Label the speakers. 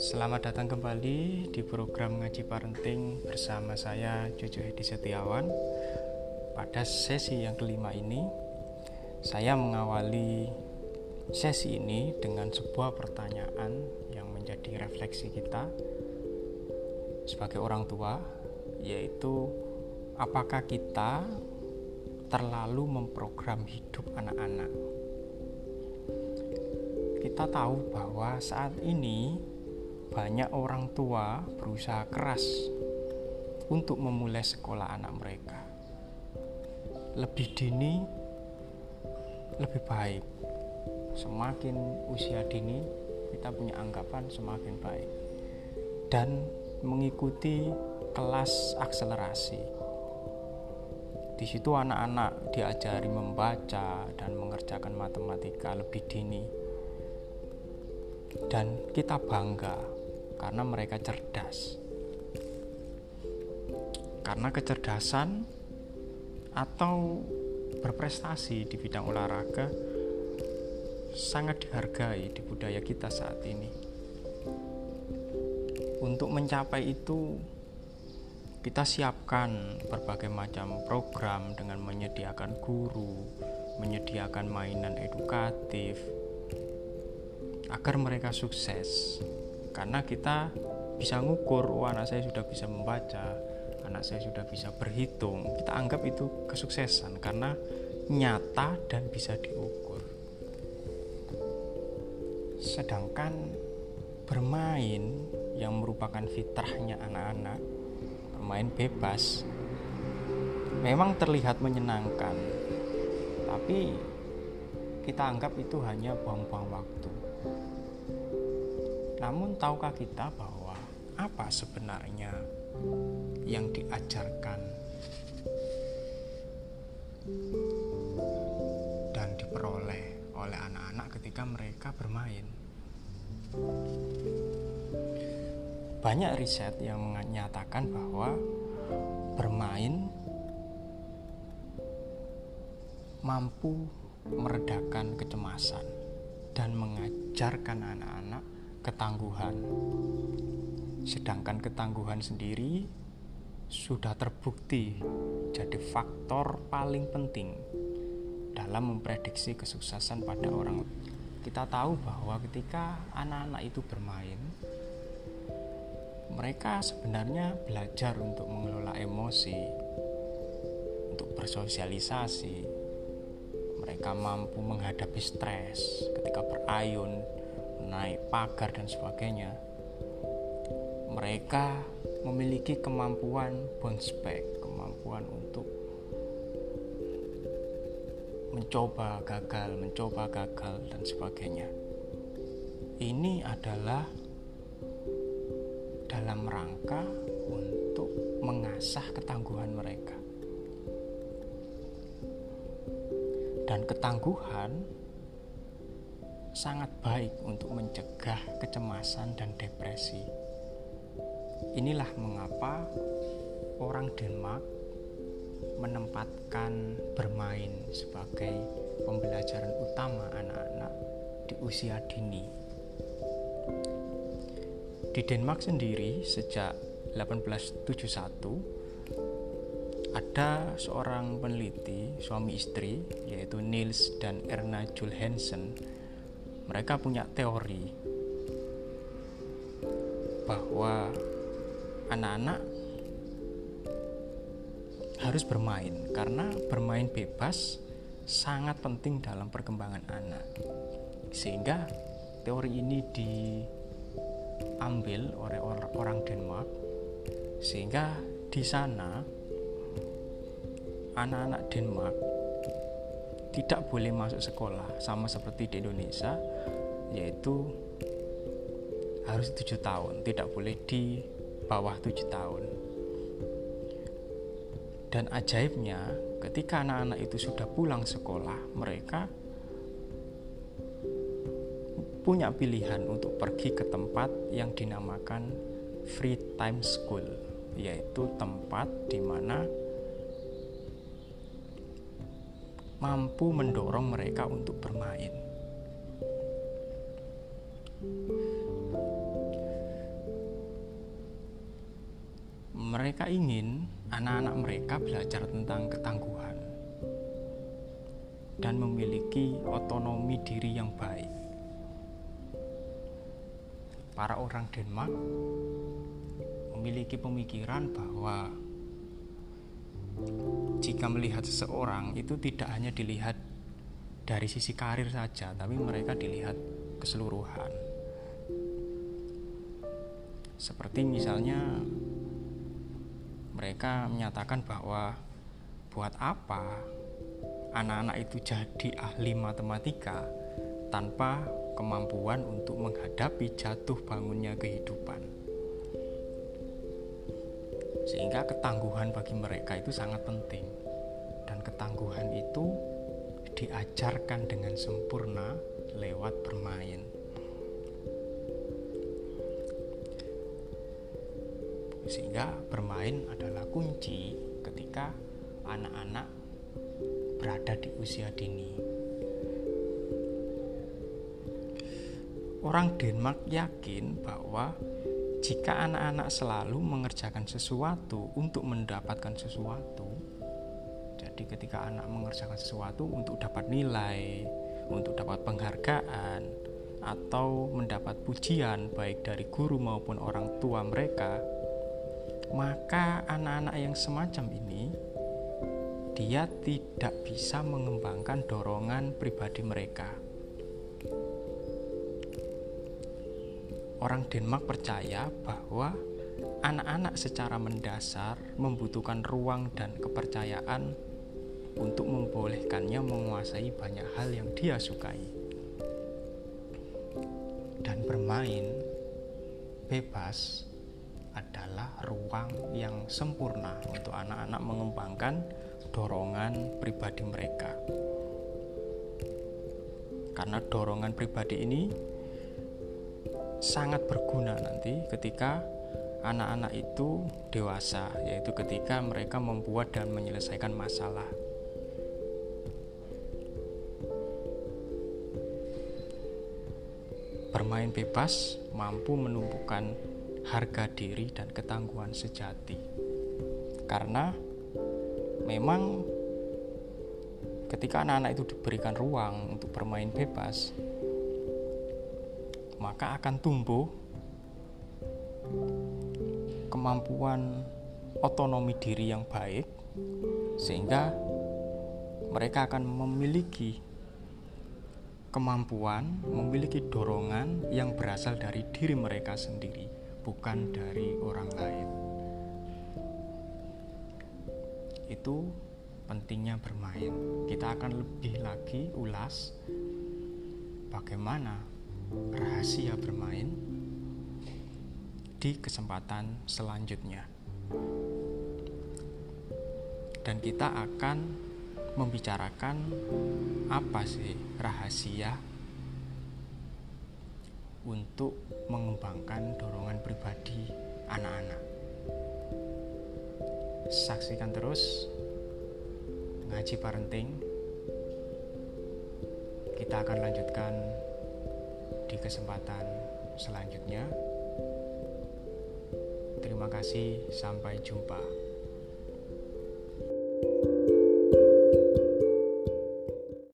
Speaker 1: Selamat datang kembali di program Ngaji Parenting bersama saya Jojo Hedi Setiawan. Pada sesi yang kelima ini, saya mengawali sesi ini dengan sebuah pertanyaan yang menjadi refleksi kita sebagai orang tua, yaitu apakah kita terlalu memprogram hidup anak-anak? Kita tahu bahwa saat ini banyak orang tua berusaha keras untuk memulai sekolah anak mereka. Lebih dini, lebih baik. Semakin usia dini, kita punya anggapan semakin baik. Dan mengikuti kelas akselerasi. Di situ anak-anak diajari membaca dan mengerjakan matematika lebih dini. Dan kita bangga karena mereka cerdas. Karena kecerdasan atau berprestasi di bidang olahraga sangat dihargai di budaya kita saat ini. Untuk mencapai itu, kita siapkan berbagai macam program dengan menyediakan guru, menyediakan mainan edukatif agar mereka sukses karena kita bisa ngukur oh anak saya sudah bisa membaca anak saya sudah bisa berhitung. Kita anggap itu kesuksesan karena nyata dan bisa diukur. Sedangkan bermain yang merupakan fitrahnya anak-anak bermain bebas memang terlihat menyenangkan. Tapi kita anggap itu hanya buang-buang waktu namun tahukah kita bahwa apa sebenarnya yang diajarkan dan diperoleh oleh anak-anak ketika mereka bermain? Banyak riset yang menyatakan bahwa bermain mampu meredakan kecemasan dan mengajarkan anak-anak ketangguhan. Sedangkan ketangguhan sendiri sudah terbukti jadi faktor paling penting dalam memprediksi kesuksesan pada orang. Kita tahu bahwa ketika anak-anak itu bermain, mereka sebenarnya belajar untuk mengelola emosi, untuk bersosialisasi. Mereka mampu menghadapi stres ketika berayun naik pagar dan sebagainya mereka memiliki kemampuan bounce back kemampuan untuk mencoba gagal mencoba gagal dan sebagainya. Ini adalah dalam rangka untuk mengasah ketangguhan mereka. Dan ketangguhan sangat baik untuk mencegah kecemasan dan depresi. Inilah mengapa orang Denmark menempatkan bermain sebagai pembelajaran utama anak-anak di usia dini. Di Denmark sendiri sejak 1871 ada seorang peneliti suami istri yaitu Niels dan Erna Hansen mereka punya teori bahwa anak-anak harus bermain karena bermain bebas sangat penting dalam perkembangan anak. Sehingga teori ini diambil oleh orang Denmark sehingga di sana anak-anak Denmark tidak boleh masuk sekolah sama seperti di Indonesia yaitu harus tujuh tahun tidak boleh di bawah tujuh tahun. Dan ajaibnya ketika anak-anak itu sudah pulang sekolah mereka punya pilihan untuk pergi ke tempat yang dinamakan free time school yaitu tempat di mana mampu mendorong mereka untuk bermain. Mereka ingin anak-anak mereka belajar tentang ketangguhan dan memiliki otonomi diri yang baik. Para orang Denmark memiliki pemikiran bahwa jika melihat seseorang itu tidak hanya dilihat dari sisi karir saja, tapi mereka dilihat keseluruhan. Seperti misalnya mereka menyatakan bahwa buat apa anak-anak itu jadi ahli matematika tanpa kemampuan untuk menghadapi jatuh bangunnya kehidupan. Sehingga ketangguhan bagi mereka itu sangat penting. Dan ketangguhan itu diajarkan dengan sempurna lewat bermain. Sehingga bermain adalah kunci ketika anak-anak berada di usia dini. Orang Denmark yakin bahwa jika anak-anak selalu mengerjakan sesuatu untuk mendapatkan sesuatu, jadi ketika anak mengerjakan sesuatu untuk dapat nilai, untuk dapat penghargaan, atau mendapat pujian baik dari guru maupun orang tua mereka, maka anak-anak yang semacam ini dia tidak bisa mengembangkan dorongan pribadi mereka. Orang Denmark percaya bahwa anak-anak secara mendasar membutuhkan ruang dan kepercayaan untuk membolehkannya menguasai banyak hal yang dia sukai. Dan bermain bebas adalah ruang yang sempurna untuk anak-anak mengembangkan dorongan pribadi mereka. Karena dorongan pribadi ini sangat berguna nanti ketika anak-anak itu dewasa, yaitu ketika mereka membuat dan menyelesaikan masalah. Bermain bebas mampu menumbuhkan harga diri dan ketangguhan sejati, karena memang ketika anak-anak itu diberikan ruang untuk bermain bebas, maka akan tumbuh kemampuan otonomi diri yang baik, sehingga mereka akan memiliki kemampuan, memiliki dorongan yang berasal dari diri mereka sendiri, bukan dari orang lain. itu pentingnya bermain. Kita akan lebih lagi ulas bagaimana rahasia bermain di kesempatan selanjutnya. Dan kita akan membicarakan apa sih rahasia untuk mengembangkan dorongan pribadi anak-anak. Saksikan terus ngaji parenting. Kita akan lanjutkan di kesempatan selanjutnya. Terima kasih, sampai jumpa.